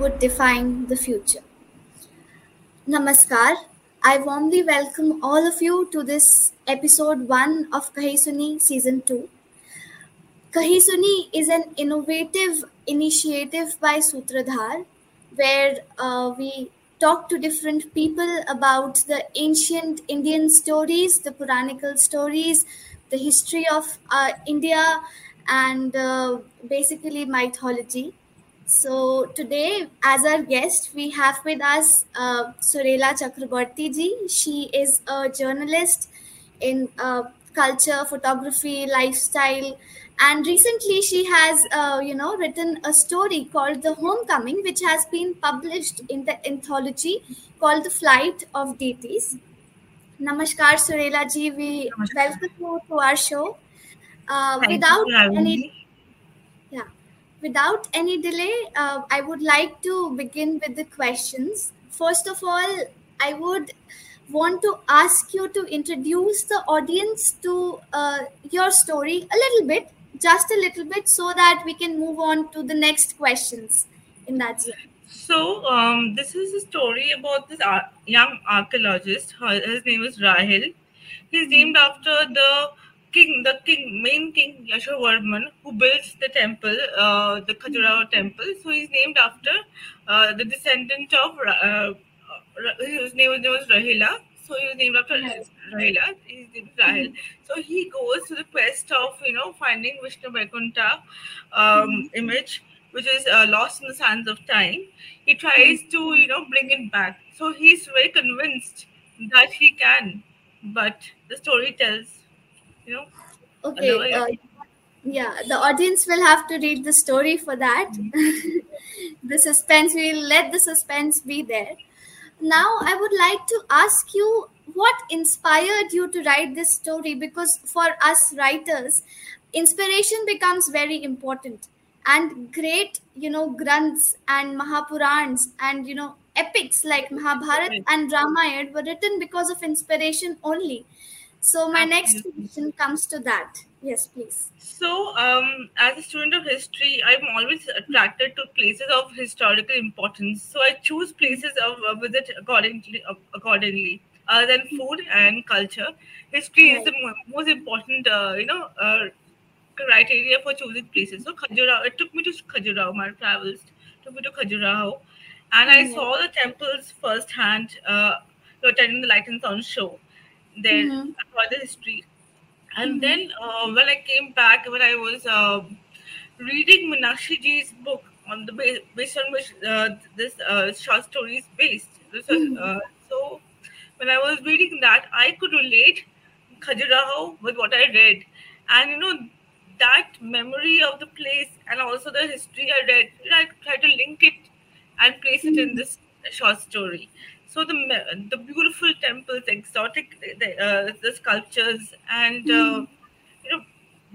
would define the future. Namaskar. I warmly welcome all of you to this episode 1 of Kahi Suni season 2. Kahi Suni is an innovative initiative by Sutradhar where uh, we talk to different people about the ancient Indian stories, the Puranical stories, the history of uh, India, and uh, basically mythology. So today, as our guest, we have with us uh, Surela Chakraborty ji. She is a journalist in uh, culture, photography, lifestyle, and recently she has, uh, you know, written a story called "The Homecoming," which has been published in the anthology called "The Flight of Deities." Namaskar, Surela ji. We Namaskar. welcome you to our show. Uh, without any. Without any delay, uh, I would like to begin with the questions. First of all, I would want to ask you to introduce the audience to uh, your story a little bit, just a little bit, so that we can move on to the next questions in that zone. So, um, this is a story about this ar- young archaeologist. His name is Rahil. He's named after the king, the king, main king Yashovarman, who built the temple, uh, the Khajuraho temple. So he's named after uh, the descendant of Ra- uh, his name was, Rahila. So he was named after Right. Rahila. His name is Rahil. So he goes to the quest of you know finding Vishnu Vaikuntha um, image, which is uh, lost in the sands of time. He tries to you know bring it back. So he's very convinced that he can, but the story tells you know Okay. Uh, yeah, the audience will have to read the story for that. the suspense, we'll let the suspense be there. Now, I would like to ask you what inspired you to write this story because for us writers, inspiration becomes very important. And great, you know, granths and Mahapurans and, you know, epics like Mahabharata Right. and Ramayana were written because of inspiration only. So, my next question comes to that. Yes, please. So, um, as a student of history, I'm always attracted to places of historical importance. So, I choose places of uh, visit accordingly. Uh, accordingly, other than food and culture, history is the mo- most important, uh, you know, uh, criteria for choosing places. So, Khajuraho, it took me to Khajuraho. My travels took me to Khajuraho, and I Mhm. saw the temples firsthand. Uh, attending the Light and Sound show there Mhm. for the history. And Mhm. then uh, when I came back, when I was uh, reading Meenakshi ji's book on the base, based on which uh, this uh, short story is based. This was, Mhm. uh, so when I was reading that, I could relate Khajuraho with what I read, and you know that memory of the place and also the history I read. I tried to link it and place it in this short story. So the the beautiful temples, exotic the, uh, the sculptures, and uh, you know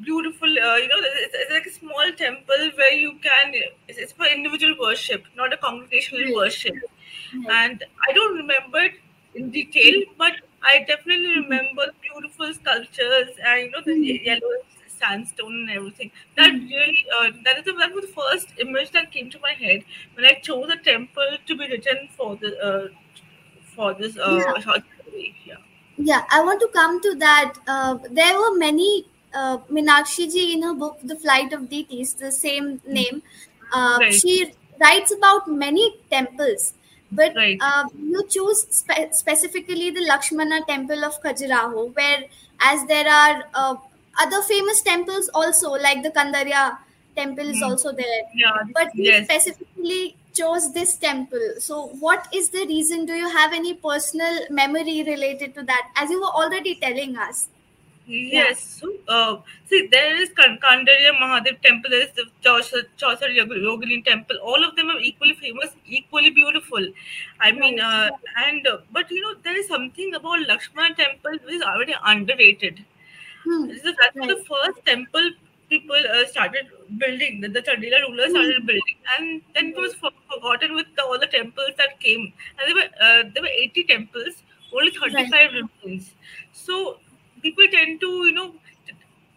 beautiful. Uh, you know, it's, it's like a small temple where you can. It's, it's for individual worship, not a congregational worship. And I don't remember it in detail, but I definitely remember beautiful sculptures and you know the ye- yellow sandstone and everything. That really, uh, that is the, that was the first image that came to my head when I chose a temple to be written for the uh, for this uh, Yeah. short story. Yeah. Yeah, I want to come to that. Uh, there were many uh, Meenakshi ji in her book, The Flight of Deities, the same name. Uh, Right. She writes about many temples, but Right. uh, you choose spe- specifically the Lakshmana temple of Khajuraho, where as there are uh, other famous temples also, like the Kandarya temple is Hmm. also there. Yeah. But Yes. specifically chose this temple. So, what is the reason? Do you have any personal memory related to that? As you were already telling us. Yes. So, uh, see, there is Kan- Kandarya Mahadev temple, there is the Chausath, Chausath Yog- temple. All of them are equally famous, equally beautiful. I mean, uh, and uh, but you know, there is something about Lakshmana temple which is already underrated. Hmm. This is that's the first temple people uh, started building. The, the Chandela rulers started building, and then it was for, forgotten with the, all the temples that came. And there were uh, there were eighty temples, only thirty five remains. So people tend to you know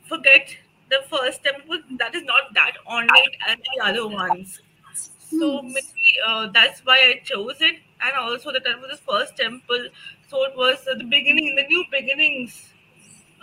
forget the first temple that is not that ornate as the other ones. So maybe uh, that's why I chose it, and also that that was the first temple, so it was uh, the beginning, the new beginnings.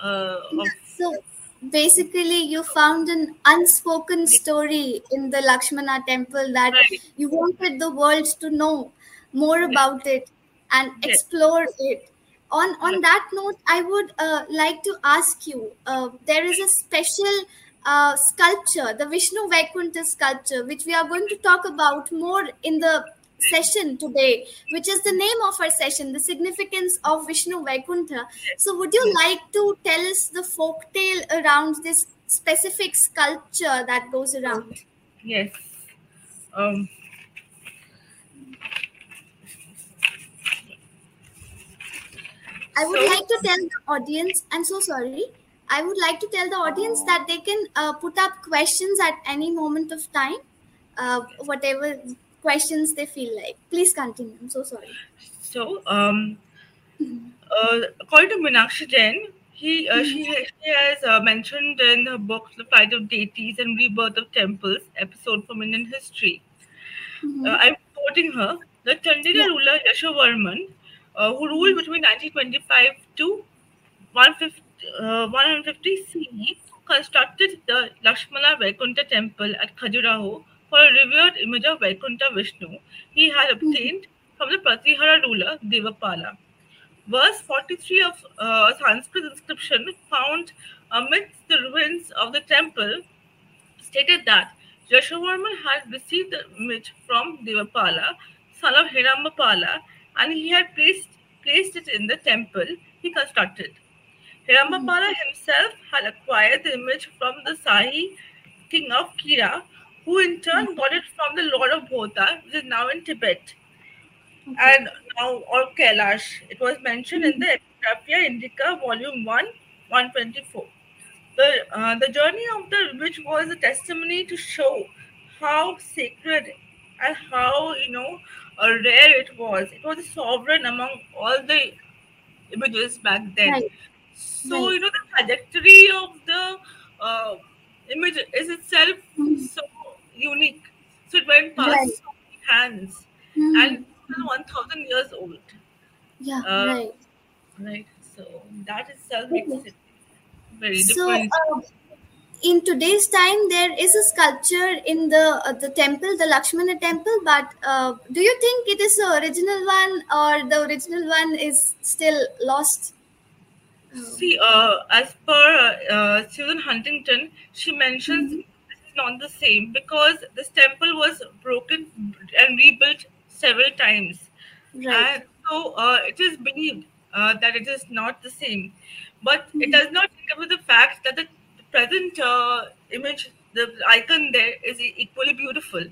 Uh, of, So basically, you found an unspoken story in the Lakshmana temple that right. you wanted the world to know more Yes. about it and Yes. explore it. On on that note, I would uh, like to ask you. Uh, there is a special uh, sculpture, the Vishnu Vaikuntha sculpture, which we are going to talk about more in the session today, which is the name of our session, the significance of Vishnu Vaikuntha. So, would you like to tell us the folk tale around this specific sculpture that goes around? Yes. Um, I would so like to tell the audience, I'm so sorry. I would like to tell the audience that they can uh, put up questions at any moment of time, uh, whatever questions they feel like. Please continue. I'm so sorry. so um, uh, according to Meenakshi Jain, he uh, she, she has uh, mentioned in her book The Flight of Deities and Rebirth of Temples episode from Indian history. Mhm. Uh, I'm quoting her. The Chandela Yeah. ruler Yashovarman, uh, who ruled between 1925 to 150, uh, 150 CE, constructed the Lakshmana Vaikuntha temple at Khajuraho for a revered image of Vaikuntha Vishnu he had obtained from the Pratihara ruler Devapala. Verse 43 of uh, Sanskrit inscription found amidst the ruins of the temple stated that Yashovarman had received the image from Devapala, son of Hirambapala, and he had placed, placed it in the temple he constructed. Hirambapala himself had acquired the image from the Sahi king of Kira, who in turn got it from the Lord of Bhota, which is now in Tibet and now or Kailash. It was mentioned in the Epigraphia Indica, Volume 1, 124. The, uh, the journey of the which was a testimony to show how sacred and how you know uh, rare it was. It was a sovereign among all the images back then. Right. So Right. you know the trajectory of the uh, image is itself Mhm. so unique. So it went past Right. so many hands Mhm. and it's one thousand years old, Yeah, uh, right. right? So that itself makes Okay. it very So, different. uh, in today's time, there is a sculpture in the uh, the temple, the Lakshmana temple. But uh, do you think it is the original one, or the original one is still lost? Uh, See, uh, as per uh, Susan Huntington, she mentions Mhm. Not the same because this temple was broken and rebuilt several times. right. And so uh, it is believed uh, that it is not the same. But it Mhm. does not away the fact that the present uh, image, the icon there is equally beautiful.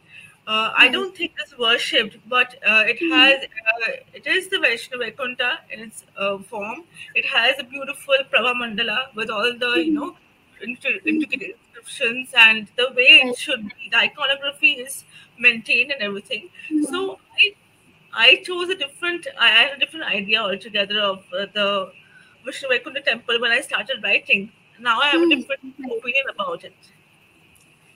Uh, I don't think it's worshipped, but uh, it Mhm. has, uh, it is the Vaishnav Vaikuntha in its uh, form. It has a beautiful Prabha Mandala with all the, you know, intricate inscriptions and the way it should be. The iconography is maintained and everything. Mhm. So I I chose a different. I had a different idea altogether of uh, the Vishnu Vaikuntha temple when I started writing. Now I have a Mhm. different opinion about it.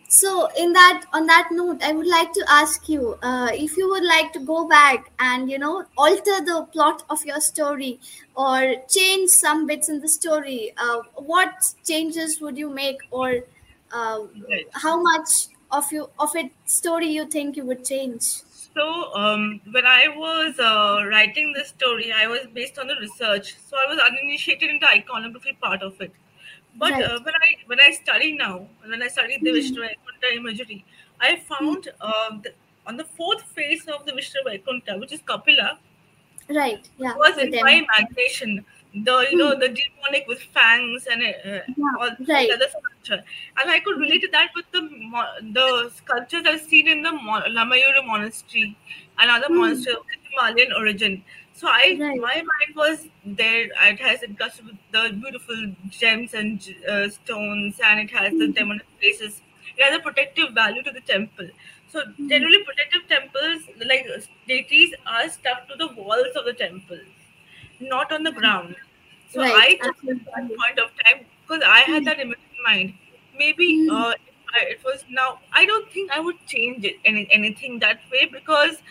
So, in that on that note, I would like to ask you uh, if you would like to go back and you know alter the plot of your story or change some bits in the story. Uh, what changes would you make, or uh, Right. how much of you of it story you think you would change? So um, when I was uh, writing this story, I was based on the research. So I was uninitiated in the iconography part of it. But Right. uh, when I when I study now, when I study the Mhm. Vishnu Vaikuntha imagery, I found uh, the, on the fourth face of the Vishnu Vaikuntha, which is Kapila, Right. Yeah. was in my imagination. The you know the demonic with fangs and uh, Yeah, all right. the other sculpture, and I could relate to that with the the sculptures I've seen in the Lamayuru monastery and other Hmm. monasteries of Himalayan origin. So I Right. my mind was there. It has encrusted with the beautiful gems and uh, stones, and it has the Hmm. demonic faces. It has a protective value to the temple. So Hmm. generally, protective temples like deities are stuck to the walls of the temple not on the ground. So Right, I at that point of time because I had that image in mind. Maybe Mm. uh, I, it was now. I don't think I would change it any anything that way because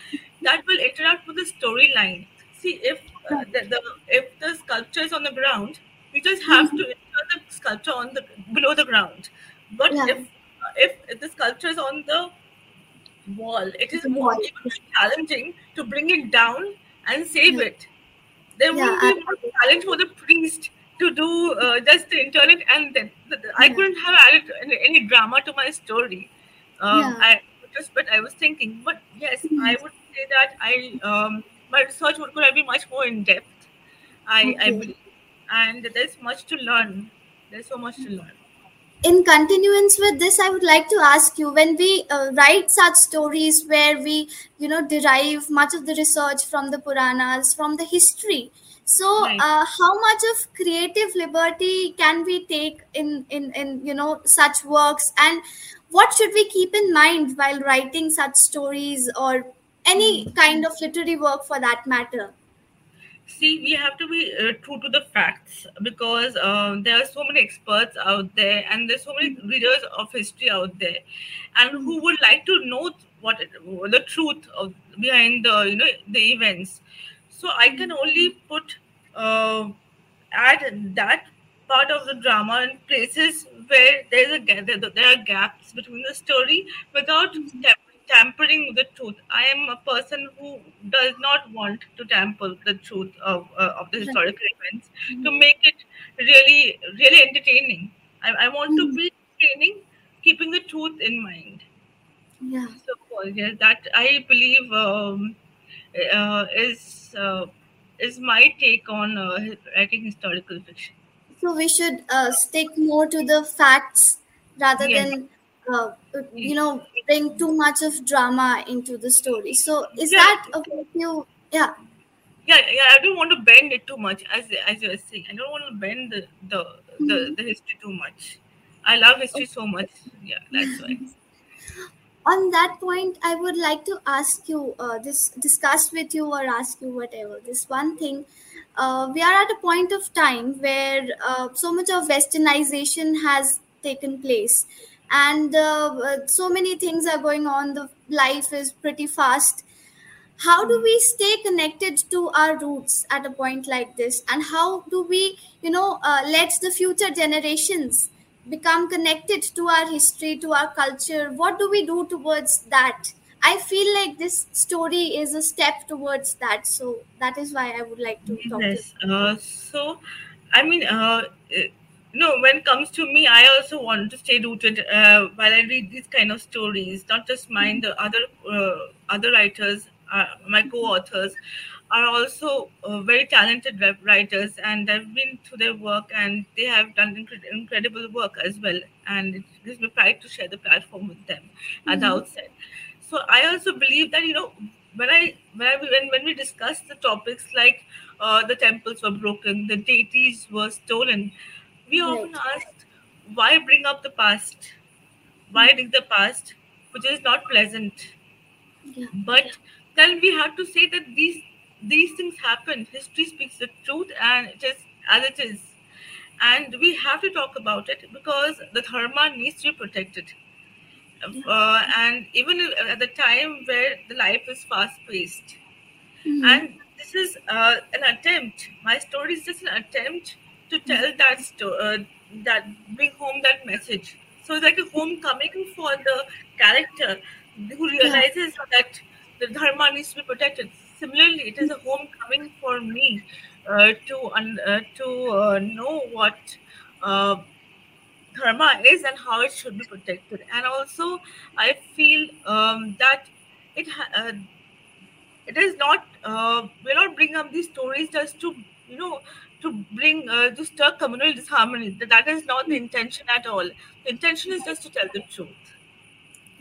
that will interact with the storyline. See, if uh, the, the if the sculpture is on the ground, we just have to insert the sculpture on the below the ground. But Yeah. if if, if the sculpture is on the wall, it is more challenging to bring it down and save Yeah. it. There Yeah, will be more challenge for the priest to do uh, just to intern it, and then th- th- I couldn't have added any, any drama to my story. Um. I just but I was thinking, but yes, I would say that I um, my research would could have been much more in depth. I I believe, and there's much to learn. There's so much to learn. in continuance with this i would like to ask you when we uh, write such stories where we you know derive much of the research from the puranas from the history so Right. uh, how much of creative liberty can we take in, in in you know such works and what should we keep in mind while writing such stories or any kind of literary work for that matter See, we have to be uh, true to the facts because uh, there are so many experts out there, and there's so many readers of history out there, and who would like to know what the truth of behind the you know the events. So I can only put uh, add that part of the drama in places where there's a there are gaps between the story without tam- tampering with the truth. I am a person who does not want to tamper the truth of uh, of the historical events to make it really really entertaining. I, I want to be entertaining, keeping the truth in mind. yeah So yes, that I believe um, uh, is uh, is my take on uh, writing historical fiction. So we should uh, stick more to the facts rather Yes. than, uh, you know, bring too much of drama into the story. So is Yeah. that a you? Yeah, Yeah, yeah. I don't want to bend it too much, as as you were saying. I don't want to bend the the, the, the history too much. I love history so much. Yeah, that's why. on that point, I would like to ask you uh, this, discuss with you, or ask you whatever. This one thing, uh, we are at a point of time where uh, so much of westernization has taken place, and uh, so many things are going on. The life is pretty fast. How do we stay connected to our roots at a point like this, and how do we, you know, uh, let the future generations become connected to our history, to our culture? What do we do towards that? I feel like this story is a step towards that. So that is why I would like to talk to you. Yes. Uh, so, I mean, uh, know, when it comes to me, I also want to stay rooted uh, while I read these kind of stories. Not just mine, the other uh, other writers, uh, my co-authors, are also uh, very talented web writers, and I've been through their work, and they have done incre- incredible work as well. And it gives me pride to share the platform with them at the Mhm. outset. So I also believe that you know when I when I, when when we discuss the topics like uh, the temples were broken, the deities were stolen, we often ask, why bring up the past, why dig the past, which is not pleasant. Yeah. But then we have to say that these these things happen. History speaks the truth, and it is as it is, and we have to talk about it because the dharma needs to be protected uh, and even at the time where the life is fast paced Mhm. and this is uh, an attempt my story is just an attempt to tell that story uh, that bring home that message. So it's like a homecoming for the character who realizes that the dharma needs to be protected. Similarly it is a homecoming for me uh, to un- uh, to uh, know what uh, dharma is and how it should be protected. And also i feel um, that it ha- uh, it is not uh, we're not bringing up these stories just to you know to bring uh, to stir communal disharmony that, is not the intention at all the intention is just to tell the truth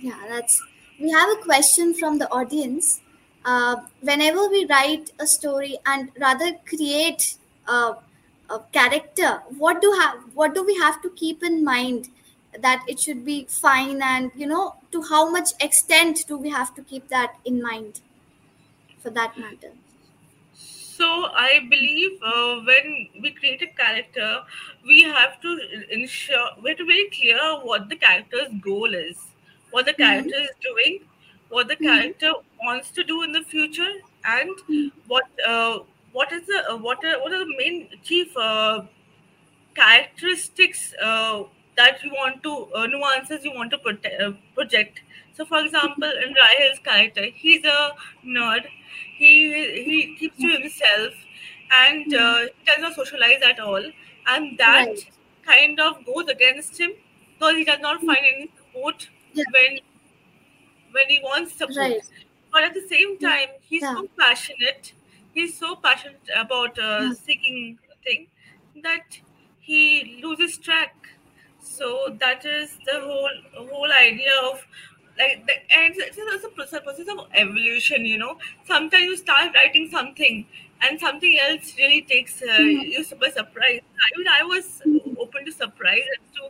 Yeah, that's. We have a question from the audience. Uh, whenever we write a story and rather create a, a character, what do have what do we have to keep in mind that it should be fine and you know to how much extent do we have to keep that in mind for that matter? So I believe uh, when we create a character, we have to ensure we have to be very clear what the character's goal is, what the Mhm. character is doing, what the Mhm. character wants to do in the future, and Mhm. what uh, what is the uh, what are what are the main chief uh, characteristics uh, that you want to uh, nuances you want to prote- uh, project. So, for example, in Rahil's character, he's a nerd. He he keeps to himself, and uh, he does not socialize at all, and that Right. kind of goes against him because he does not find any support Yeah. when when he wants support. Right. But at the same time, he's Yeah. so passionate. He's so passionate about uh, Yeah. seeking thing that he loses track. So that is the whole whole idea of like the, and it's, it's a process, of evolution. You know, sometimes you start writing something and something else really takes uh, Mhm. you by surprise. I mean, I was open to surprise as to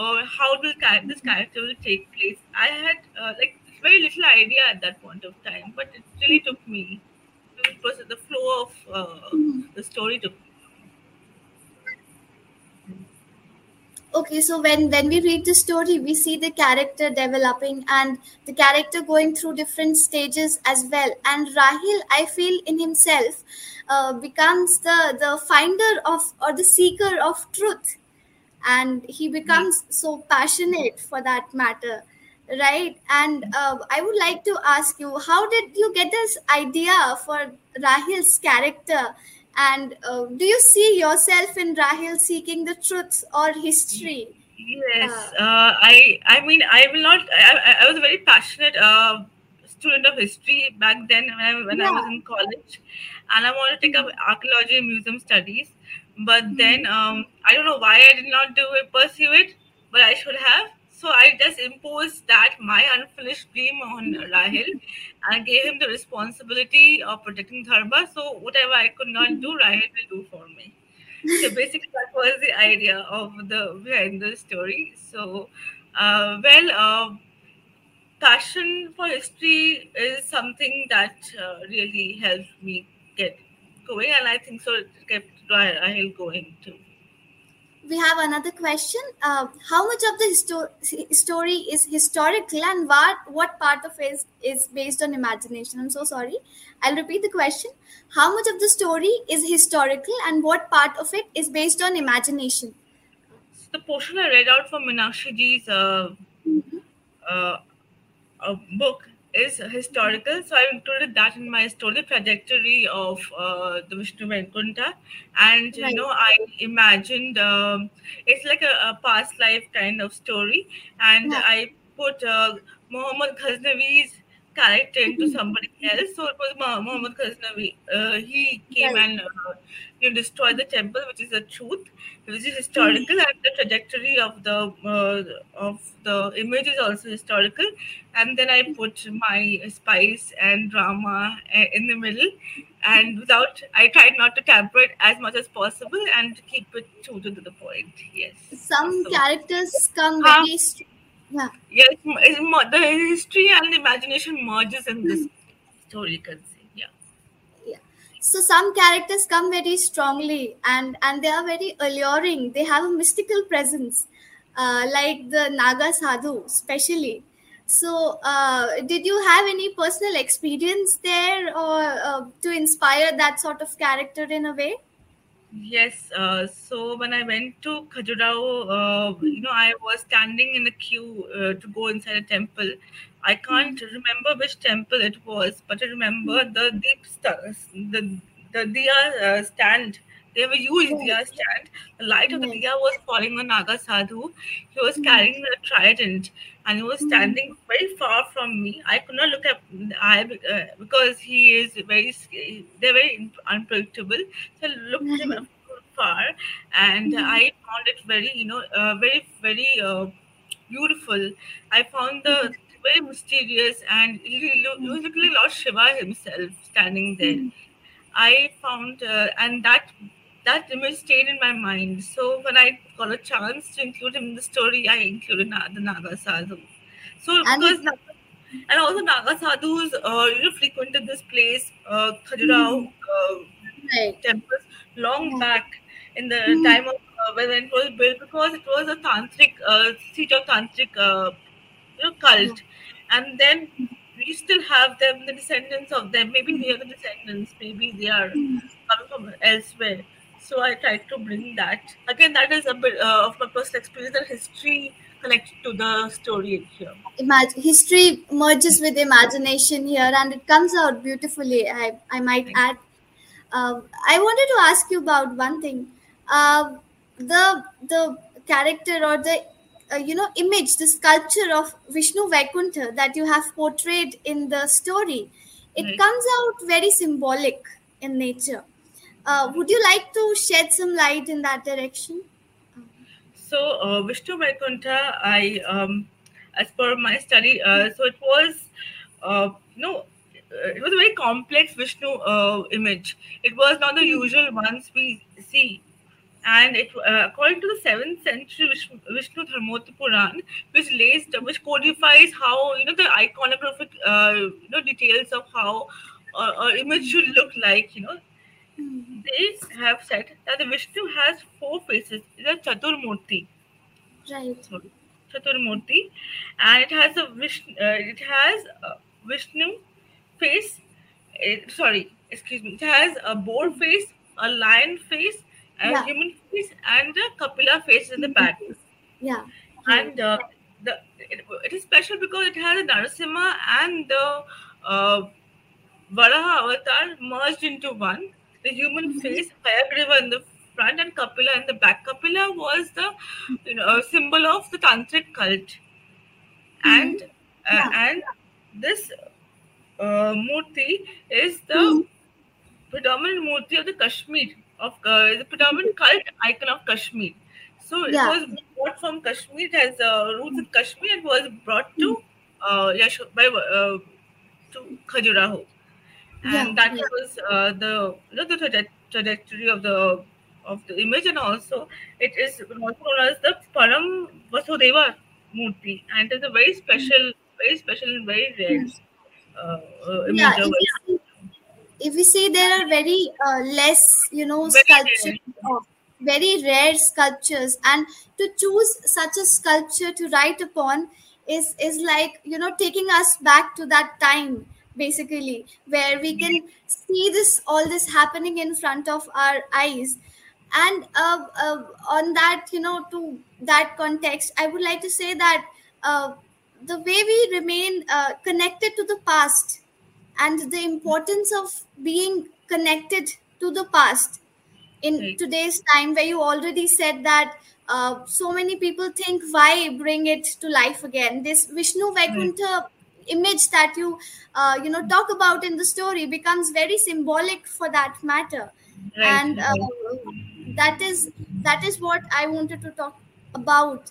uh, how will this character will take place. I had uh, like very little idea at that point of time, but it really took me. It was the flow of uh, Mhm. the story took. Okay so when when we read the story we see the character developing and the character going through different stages as well. And rahil i feel in himself uh, becomes the the finder of or the seeker of truth. And he becomes so passionate for that matter right? And uh, i would like to ask you how did you get this idea for rahil's character and uh, do you see yourself in rahil seeking the truth or history Yes, Uh, uh, I I mean I will not. I, I was a very passionate uh, student of history back then when I when I was in college, and I wanted to take up archaeology and museum studies. But then um, I don't know why I did not do it, pursue it, but I should have. So I just imposed that my unfinished dream on Rahil, and gave him the responsibility of protecting Dharma. So whatever I could not do, Rahil will do for me. So basically that was the idea of the behind the story. So uh, well uh, passion for history is something that uh, really helped me get going. And i think so it kept Rahil going too we have another question. Uh, how much of the histo- story is historical and what what part of it is, is based on imagination? I'm so sorry. I'll repeat the question. How much of the story is historical and what part of it is based on imagination? So the portion i read out from Meenakshi ji's uh, uh, uh, book is historical. So I included that in my story, trajectory of uh, the Vishnu Vaikuntha. And, you Right. know, I imagined um, it's like a, a past life kind of story. And Yeah. I put uh, Muhammad Ghaznavi's character into somebody else. So it was Mu- Muhammad Ghaznavi. Uh, he came Right. and uh, you destroy the temple, which is a truth, which is historical, and the trajectory of the uh, of the image is also historical. And then I put my spice and drama uh, in the middle, and without I tried not to tamper it as much as possible and keep it true to the point. Yes. some So- characters come Huh? very yeah Yes, the history and the imagination merges in this story. You can say, yeah. yeah so some characters come very strongly and and they are very alluring they have a mystical presence uh, like the naga sadhu especially so uh, did you have any personal experience there or uh, to inspire that sort of character in a way Yes. Uh, so when I went to Khajuraho, uh, you know, I was standing in the queue uh, to go inside a temple. I can't remember which temple it was, but I remember the deep st- the the diya uh, stand. They have a huge Right. diya stand. The light of the Right. diya was falling on Naga Sadhu. He was carrying a trident and he was standing very far from me. I could not look at I uh, because he is very they're very unpredictable. So I looked at him far, and. I found it very you know uh, very very uh, beautiful. I found the very mysterious and he, lo- he was like Lord Shiva himself standing there. Mhm. I found uh, and that that image stayed in my mind. So when I got a chance to include him in the story, I included the Naga Sadhu. So And- because Naga, and also Naga Sadhus uh, you know frequented this place, uh, Khajuraho, uh, Right. temples long Yeah. back in the Mhm. time of uh, when it was built because it was a tantric uh, seat of tantric uh, you know cult, and then we still have them, the descendants of them. Maybe they are the descendants. Maybe they are coming from elsewhere. So I tried to bring that. Again, that is a bit uh, of my personal experience and history connected to the story here. Imag- history merges with imagination here and it comes out beautifully i, I might Thank add uh, i wanted to ask you about one thing uh, the the character or the uh, you know image the sculpture of vishnu vaikuntha that you have portrayed in the story it Right. comes out very symbolic in nature uh, would you like to shed some light in that direction So uh, Vishnu Vaikuntha, I um, as per my study, uh, so it was uh, no, uh, it was a very complex Vishnu uh, image. It was not the usual ones we see. And it, uh, according to the seventh century Vishnu, Vishnu Dharmottara Puran, which lays, which codifies how you know the iconographic, uh, you know, details of how uh, an image should look like. You know, Mhm. they have said that the Vishnu has four faces. It's a Chaturmurti. right Sorry, Chaturmurti, and it has a Vishnu. Uh, it has Vishnu face. It, sorry, excuse me. It has a boar face, a lion face, a Yeah. human face, and a Kapila face in the back. yeah. And uh, the it, it is special because it has a Narasimha and the uh, Varaha avatar merged into one. The human Mhm. face, Hayagriva in the front, and Kapila in the back. Kapila was the you know symbol of the tantric cult, and uh, Yeah. and this uh, murti is the Mhm. predominant murti of the Kashmir of uh, the predominant cult icon of Kashmir. So it Yeah. was brought from Kashmir. It has uh, roots in Kashmir and was brought to uh, Yash by uh, to Khajuraho, and Yeah, that yeah. was uh, the you know, the traje- trajectory of the of the image, and also it is also known as the Param Vasudeva Murti, and it is a very special, very special and very rare uh, uh, image. yeah of if we, see, if we see there are very uh, less you know sculptures very rare sculptures. And to choose such a sculpture to write upon is is like you know taking us back to that time basically where we can see this all this happening in front of our eyes. And uh, uh, on that you know to that context i would like to say that uh, the way we remain uh, connected to the past and the importance of being connected to the past. In Right. today's time where you already said that uh, so many people think why bring it to life again? This vishnu vaikuntha image that you uh, you know talk about in the story becomes very symbolic for that matter. Right, and uh, that is that is what i wanted to talk about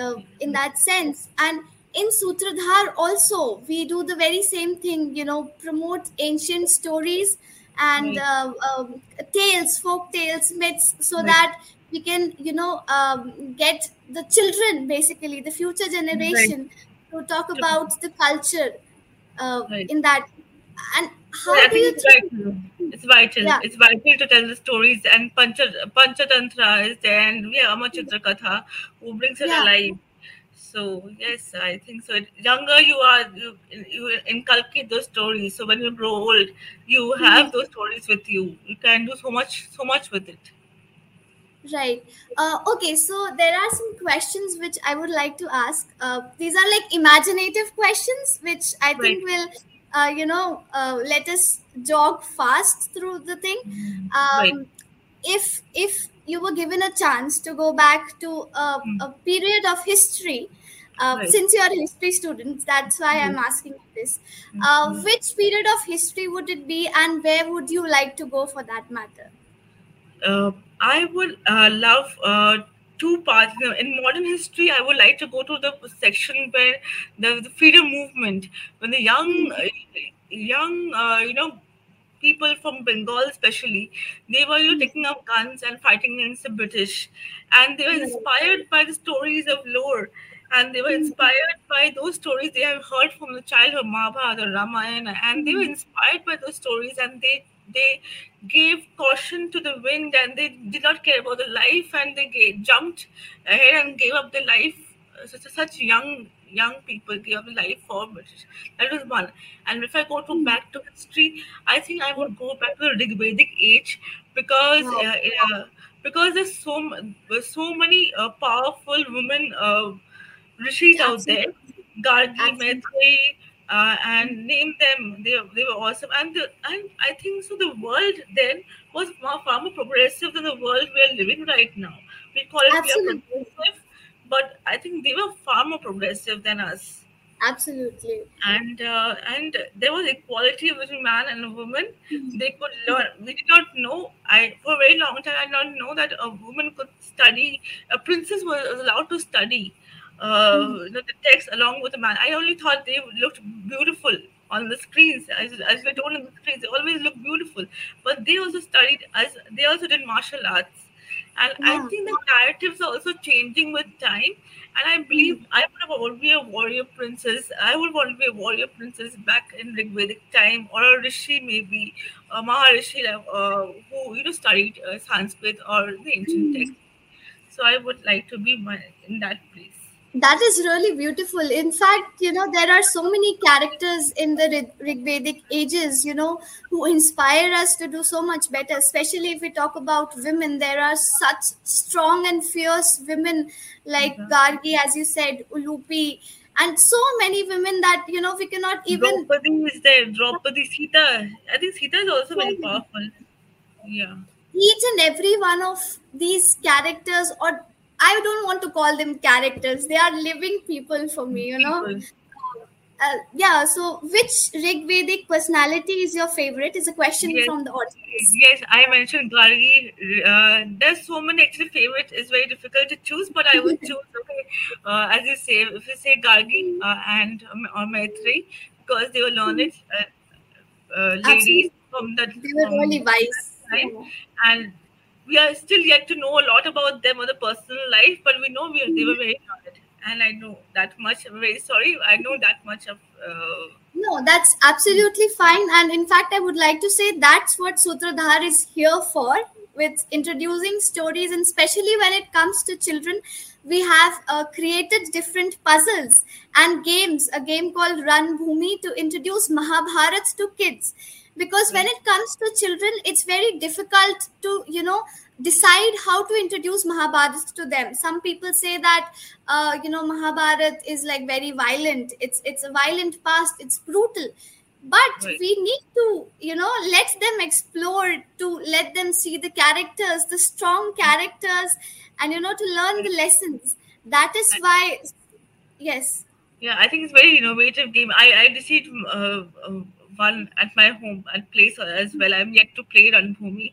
uh, in that sense. And in sutradhar also we do the very same thing you know promote ancient stories and Right. uh, um, tales folk tales myths so Right. that we can you know um, get the children basically the future generation to talk about the culture uh, Right. in that and how do you think it's think vital. It's vital. Yeah. It's vital to tell the stories. And Pancha, Panchatantra is there, and we have Amar Chitra Katha who brings it Yeah. alive. So yes, I think so. Younger you are, you, you inculcate those stories. So when you grow old, you have those stories with you. You can do so much, so much with it. Right. Uh, okay, so there are some questions which I would like to ask. Uh, these are like imaginative questions, which I think will, uh, you know, uh, let us jog fast through the thing. Um, Right. If if you were given a chance to go back to a, Hmm. a period of history, uh, Right. since you are a history student, that's why I'm asking you this. Uh, Mhm. which period of history would it be, and where would you like to go for that matter? uh, I would uh, love uh, two parts. In modern history, I would like to go to the section where the, the freedom movement, when the young, uh, young, uh, you know, people from Bengal, especially, they were you know, hmm. taking up guns and fighting against the British, and they were hmm. inspired by the stories of lore. And they were hmm. inspired by those stories they have heard from the childhood, Mahabharata, Ramayana, and they were inspired by those stories, and they they gave caution to the wind and they did not care about the life. And they gave, jumped ahead and gave up their life. Uh, such, such young young people gave up life for British. That was one. And if I go to back to history, I think I would go back to the Rigvedic age because uh, uh, because there's so there's so many uh, powerful women uh, rishis out there. Gargi. Maitreyi, uh, and name them. They, they were awesome. And the, and I think so. The world then was far, far more progressive than the world we are living right now. We call it Absolutely. But I think they were far more progressive than us Absolutely. and uh, and there was equality between man and a woman. Mhm. They could learn. We did not know. I for a very long time I did not know that a woman could study. A princess was allowed to study. Uh, Mhm. you know, the text along with a man. I only thought they looked beautiful on the screens, as as they don't on the screens. They always look beautiful, but they also studied as they also did martial arts. And I think the narratives are also changing with time. And I believe Mhm. I would want to be a warrior princess. I would want to be a warrior princess back in Rigvedic time, or a rishi maybe, a Maharishi uh, who you know studied uh, Sanskrit or the ancient Mhm. text. So I would like to be my, in that place. That is really beautiful. In fact, you know, there are so many characters in the Rig- Rigvedic ages, you know, who inspire us to do so much better, especially if we talk about women. There are such strong and fierce women like Mhm. Gargi, as you said, Ulupi, and so many women that, you know, we cannot even. Draupadi is there. Draupadi, Sita. I think Sita is also very powerful. Yeah. each and every one of these characters or i don't want to call them characters they are living people for me you know uh, yeah so which rigvedic personality is your favorite is a question Yes. from the audience Yes, I mentioned Gargi. Uh, there's so many actually favorites. It's very difficult to choose, but I would choose. Okay, uh, as you say, if you say Gargi uh, and um, or Maitri, because they were learned uh, uh, ladies Absolutely. from that they were really wise time, and we are still yet to know a lot about them or the personal life, but we know we, they were very learned, and I know that much. I'm very sorry. I know that much of. Uh, No, that's absolutely fine. And in fact, I would like to say that's what Sutradhar is here for with introducing stories, and especially when it comes to children, we have uh, created different puzzles and games. A game called Ranbhoomi to introduce Mahabharat to kids. Because when it comes to children, it's very difficult to, you know, decide how to introduce Mahabharat to them. Some people say that, uh, you know, Mahabharat is like very violent. It's it's a violent past. It's brutal. But Right. we need to, you know, let them explore, to let them see the characters, the strong characters, and you know, to learn the lessons. That is why, yes, Yeah, I think it's very innovative game. I I received uh, uh, one at my home at place as well. I'm yet to play Ranbhoomi,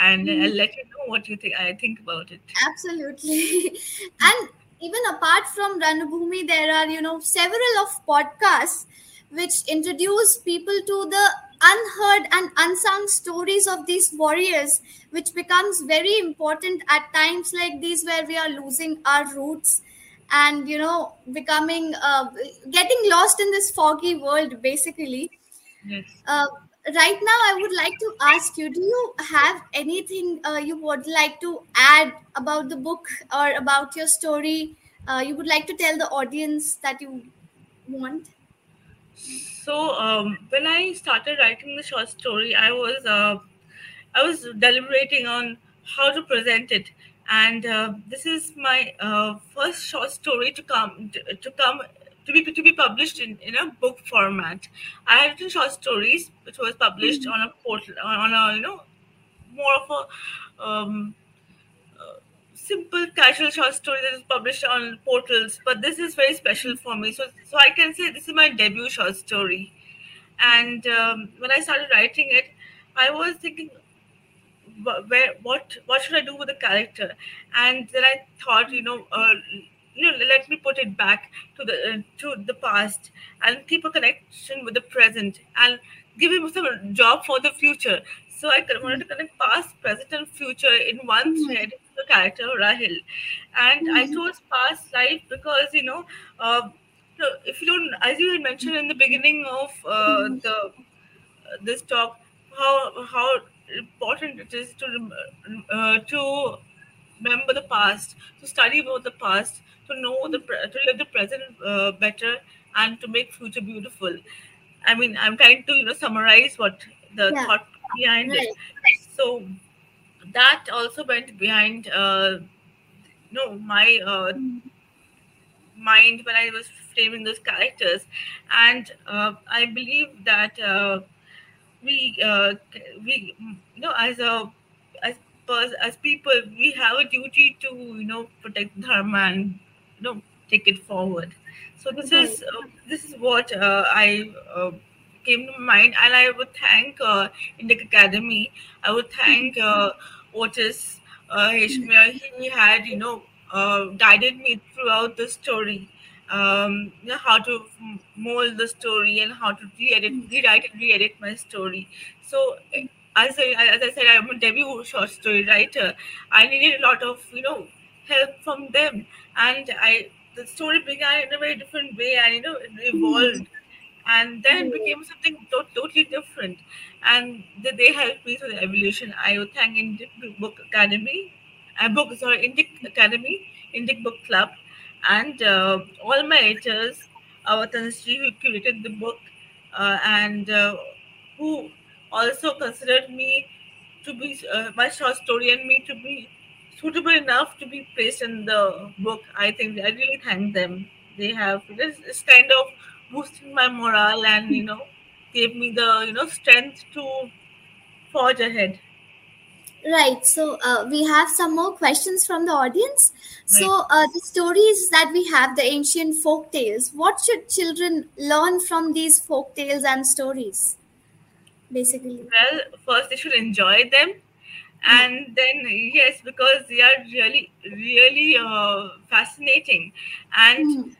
and Mhm. I'll let you know what you think. I think about it. absolutely. and even apart from Ranbhoomi, there are, you know, several of podcasts which introduce people to the unheard and unsung stories of these warriors, which becomes very important at times like these where we are losing our roots and, you know, becoming, uh, getting lost in this foggy world, basically. Uh, right now, I would like to ask you: Do you have anything uh, you would like to add about the book or about your story? Uh, you would like to tell the audience that you want. So um, when I started writing the short story, I was uh, I was deliberating on how to present it, and uh, this is my uh, first short story to come to come to be to be published in, in a book format. I had written short stories, which was published on a portal on a you know more of a um, uh, simple casual short story that is published on portals. But this is very special for me, so so I can say this is my debut short story. And um, when I started writing it, I was thinking where what what should I do with the character? And then I thought, you know, uh, you know, let me put it back to the uh, to the past and keep a connection with the present and give him some job for the future. So I wanted to connect past, present, and future in one Mhm. thread. The character Rahil, and I Mhm. chose past life because you know. Uh, if you don't, as you had mentioned in the beginning of uh, Mhm. the this talk how how important it is to uh, to remember the past, to study about the past, to know the to live the present uh, better, and to make future beautiful. I mean, I'm trying to you know summarize what the Yeah. thought behind it. So that also went behind uh, no my uh, mind when I was framing those characters, and uh, I believe that uh, we uh, we you know as a as pers- as people we have a duty to you know protect dharma and you know take it forward. So this Right. is uh, this is what uh, I. Uh, came to mind and i would thank uh, indic academy i would thank uh, otis uh, Hishmia. he had you know uh, guided me throughout the story um, you know, how to mold the story and how to re-edit, rewrite and re-edit my story. So, as I, as I said, I'm a debut short story writer. I needed a lot of you know help from them, and I the story began in a very different way, and you know it evolved, and then it became something to- totally different. And they they helped me through the evolution. I would thank Indic Book Academy, uh, book sorry Indic Academy, Indic Book Club, and uh, all my editors, our Tanushree who curated the book, uh, and uh, who also considered me to be uh, my short story and me to be suitable enough to be placed in the book. I think I really thank them. They have this is kind of boosted my morale and you know gave me the you know strength to forge ahead. Right. So uh, we have some more questions from the audience. Right. So uh, the stories that we have, the ancient folk tales. What should children learn from these folk tales and stories? Basically. Well, first they should enjoy them, and then yes, because they are really, really uh, fascinating, and Mm.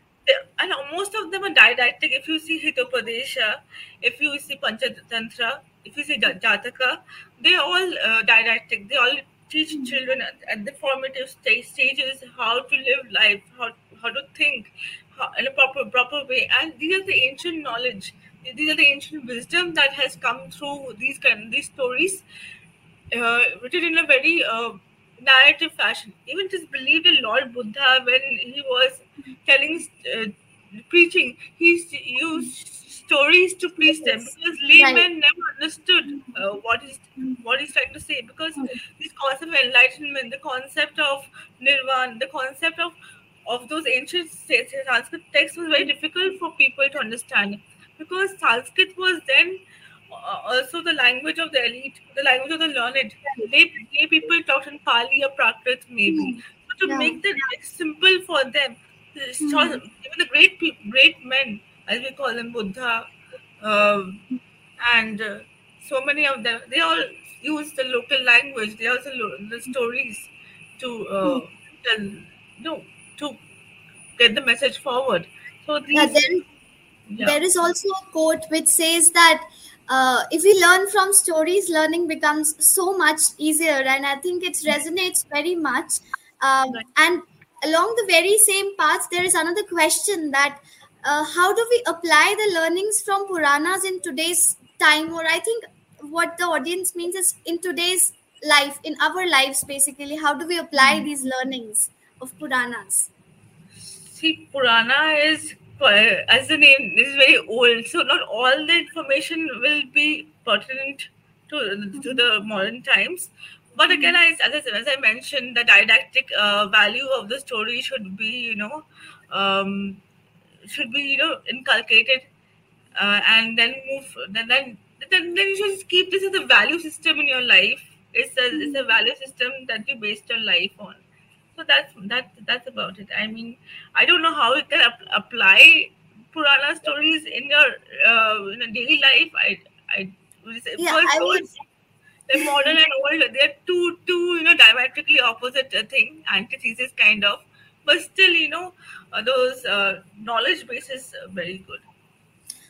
and most of them are didactic. If you see Hitopadesha, if you see Panchatantra, if you see Jataka, they are all uh, didactic. They all teach children at, at the formative stage, stages how to live life, how how to think how, in a proper proper way. And these are the ancient knowledge. These are the ancient wisdom that has come through these kind these stories uh, written in a very uh, narrative fashion. Even it is believed that Lord Buddha, when he was telling, uh, preaching, he used stories to please them Yes. because Right. laymen never understood uh, what he's what he's trying to say. Because this concept of enlightenment, the concept of nirvana, the concept of of those ancient Sanskrit texts was very difficult for people to understand because Sanskrit was then also the language of the elite, the language of the learned. Lay, lay people talked in Pali or Prakrit maybe. So to Yeah. make that simple for them, the Hmm. even the great great men, as we call them, Buddha, um, and uh, so many of them, they all use the local language. They also lo- the stories to uh, tell, no, to get the message forward. So Yeah, these, there, yeah, there is also a quote which says that uh, if we learn from stories, learning becomes so much easier, and I think it resonates very much. Um, Right. and along the very same path, there is another question that uh, how do we apply the learnings from Puranas in today's time? Or I think what the audience means is in today's life, in our lives, basically, how do we apply these learnings of Puranas? See, Purana is, as the name is very old, so not all the information will be pertinent to, to the modern times. But again, I, as, I, as I mentioned, the didactic uh, value of the story should be, you know, um, should be, you know, inculcated uh, and then move, then, then, then, then you should just keep this as a value system in your life. It's a, it's a value system that you based your life on. So that's that that's about it. I mean, I don't know how you can ap- apply Purana stories in your uh, daily life. I I would say Yeah, because I would. they're modern and old. They're two two you know diametrically opposite uh, thing, antithesis kind of. But still, you know, uh, those uh, knowledge bases are very good.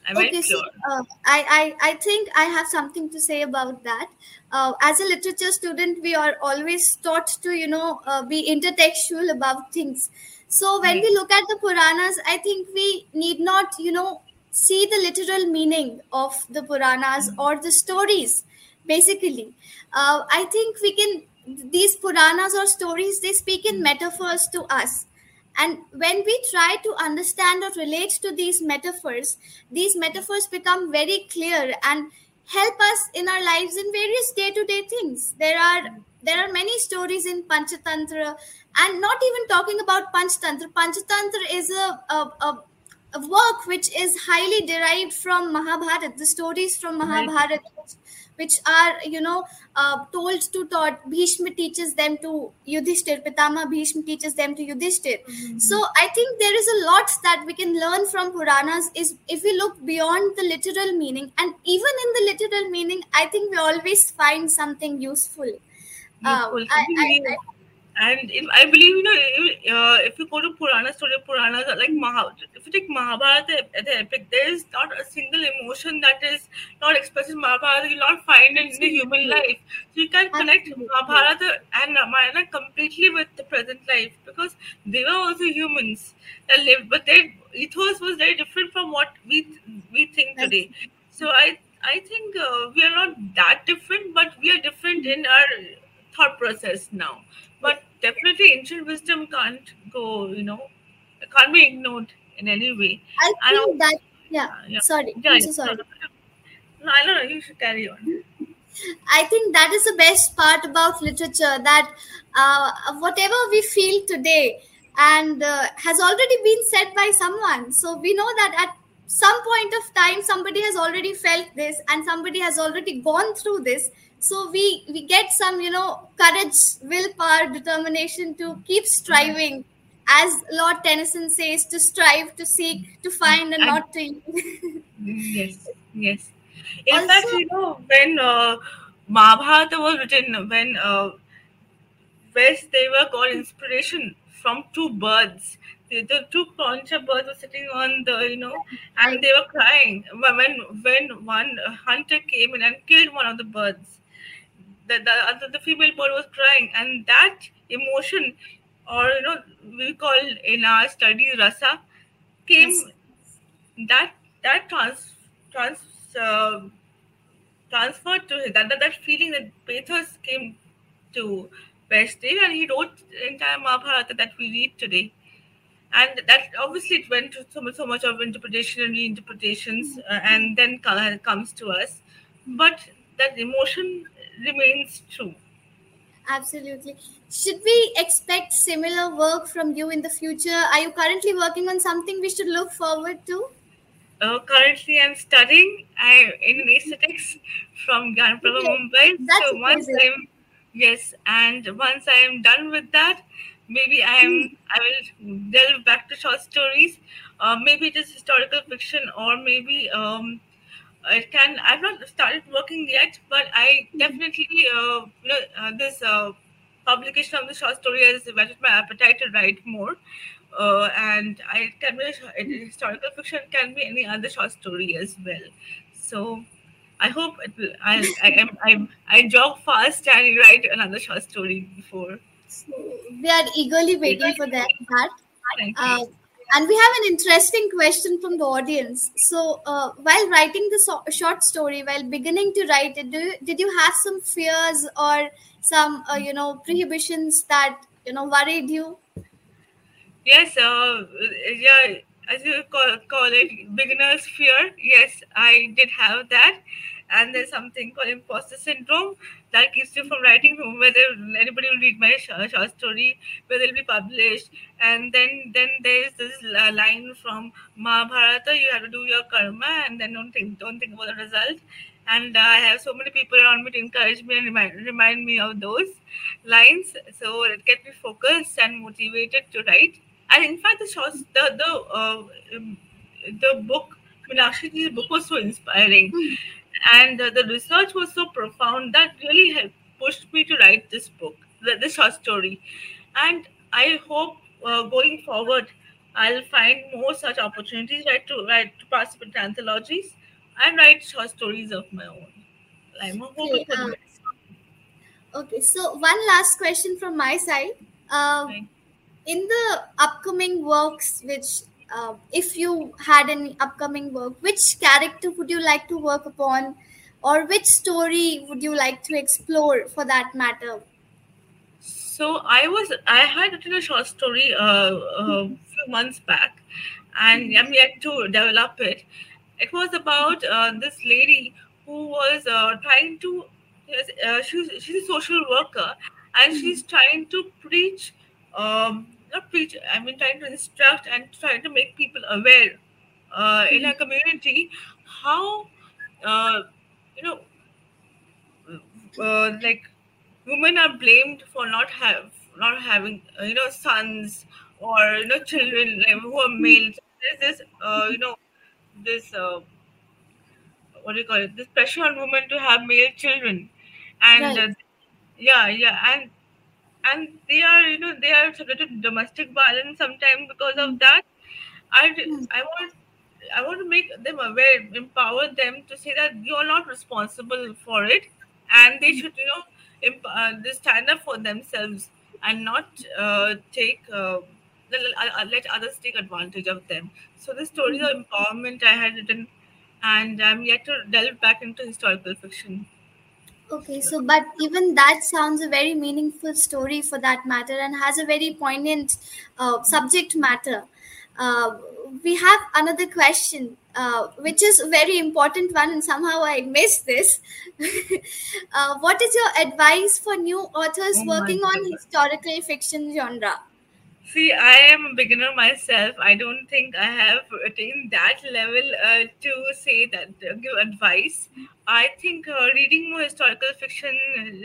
I'm Okay, so uh, I, I I think I have something to say about that. Uh, as a literature student, we are always taught to you know uh, be intertextual about things. So when we look at the Puranas, I think we need not you know see the literal meaning of the Puranas or the stories. basically uh, i think we can these puranas or stories they speak in metaphors to us and when we try to understand or relate to these metaphors these metaphors become very clear and help us in our lives in various day-to-day things. There are there are many stories in panchatantra and not even talking about panchatantra. Panchatantra is a, a, a a work which is highly derived from Mahabharata, the stories from Mahabharata, which, which are, you know, uh, told to taught. Bhishma teaches them to Yudhishthir, Pitama Bhishma teaches them to Yudhishthir. Mm-hmm. So I think there is a lot that we can learn from Puranas is if we look beyond the literal meaning. And even in the literal meaning, I think we always find something useful. Uh, I, I, I, and if, I believe, you know, if, uh, if you go to Purana story, Puranas like Maha, if you take Mahabharata, the epic, there is not a single emotion that is not expressed in Mahabharata. You'll not find it in the human life. So you can connect Mahabharata and Ramayana completely with the present life because they were also humans that lived, but their ethos was very different from what we we think today. So I I think uh, we are not that different, but we are different in our thought process now but definitely ancient wisdom can't go you know can't be ignored in any way i think and, that yeah, yeah. sorry yeah, I'm so sorry no, I don't know. You should carry on. I think that is the best part about literature that uh, whatever we feel today and uh, has already been said by someone. So we know that at some point of time somebody has already felt this and somebody has already gone through this so we we get some you know courage willpower determination to keep striving. As lord tennyson says to strive to seek to find and, not to yield. yes yes. In also, fact you know when uh, mahabharata was written when uh, Vasudeva got inspiration from two birds. The, the two krauncha birds were sitting on the you know and they were crying. When when one hunter came in and killed one of the birds the, the, the female bird was crying. And that emotion or you know we call in our studies rasa came yes. that that trans trans uh, transferred to him. That, that that feeling that pathos came to Vashdev and he wrote the entire Mahabharata that we read today. And that obviously it went to so much, so much of interpretation and reinterpretations uh, and then comes to us. But that emotion remains true. Absolutely. Should we expect similar work from you in the future? Are you currently working on something we should look forward to? Uh, currently, I'm studying I'm in aesthetics from Jnanapravaha, okay. Mumbai. That's so once I'm yes, and once I am done with that, maybe I am mm. I will delve back to short stories. Uh, maybe it is historical fiction, or maybe um, it can i've not started working yet but i definitely uh, you know uh, this uh, publication of the short story has whetted my appetite to write more uh, and I can be historical fiction can be any other short story as well. So I hope it will. I I am I'm, I jog fast and write another short story before. So we are eagerly waiting for that. that. Thank you. And we have an interesting question from the audience. So, uh, while writing the so- short story, while beginning to write it, you, did you have some fears or some, uh, you know, prohibitions that you know worried you? Yes, uh, yeah, as you call, call it, beginner's fear. Yes, I did have that, and there's something called imposter syndrome that keeps you from writing whether anybody will read my short story whether it'll be published. And then then there's this line from mahabharata you have to do your karma and then don't think don't think about the result. And uh, i have so many people around me to encourage me and remind, remind me of those lines. So it gets me focused and motivated to write. And in fact the short the the uh, um, the book Meenakshi's book was so inspiring. And uh, the research was so profound that really helped pushed me to write this book this short story. And i hope uh, going forward i'll find more such opportunities right to write to participate in anthologies and write short stories of my own. I'm hoping okay, um, okay so one last question from my side. Uh, in the upcoming works which uh, if you had any upcoming work, which character would you like to work upon? or which story would you like to explore for that matter? So I was I had written a short story uh, a few months back, and I'm yet to develop it. It was about uh, this lady who was uh, trying to. Uh, she's she's a social worker, and she's trying to preach. Um, not preach. I mean, trying to instruct and trying to make people aware uh, in her community how uh, you know uh, like women are blamed for not have not having uh, you know sons or you know children like, who are males. There's this uh, you know this uh, what do you call it? This pressure on women to have male children, and Right. uh, yeah, yeah, and and they are you know they are subject to domestic violence sometimes because of that. I Hmm. I want I want to make them aware, empower them to say that you are not responsible for it, and they should you know imp- uh, they stand up for themselves and not uh, take uh, let, let let others take advantage of them. So the stories of empowerment I had written, and I'm yet to delve back into historical fiction. Okay, so but even that sounds a very meaningful story for that matter and has a very poignant uh, subject matter. Uh, we have another question, uh, which is a very important one, and somehow I missed this. uh, what is your advice for new authors Oh working on historical fiction genre? See, I am a beginner myself. I don't think I have attained that level uh, to say that, uh, give advice. I think uh, reading more historical fiction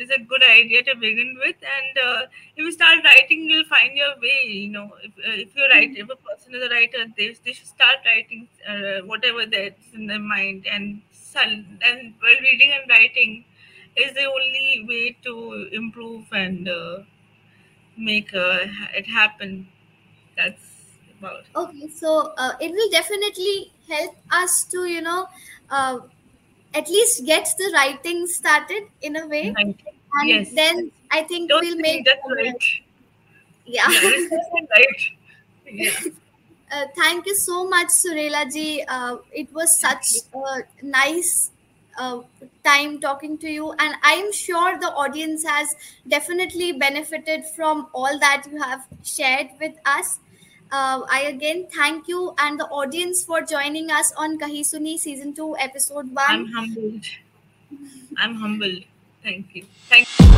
is a good idea to begin with, and uh, if you start writing, you'll find your way. You know, if, uh, if you write, if a person is a writer, they, they should start writing uh, whatever that's in their mind, and and while reading and writing is the only way to improve and. Make uh, it happen. That's about. Okay, so uh, it will definitely help us to, you know, uh, at least get the writing started in a way Right. and Yes. then I think Don't we'll make that's right. Yeah. Yeah, right. Yeah. uh, thank you so much, Surela ji. Uh, it was such a nice uh, time talking to you. And i'm sure the audience has definitely benefited from all that you have shared with us. Uh, i again thank you and the audience for joining us on kahisuni season 2 episode 1 i'm humbled. I'm humbled. Thank you. Thank you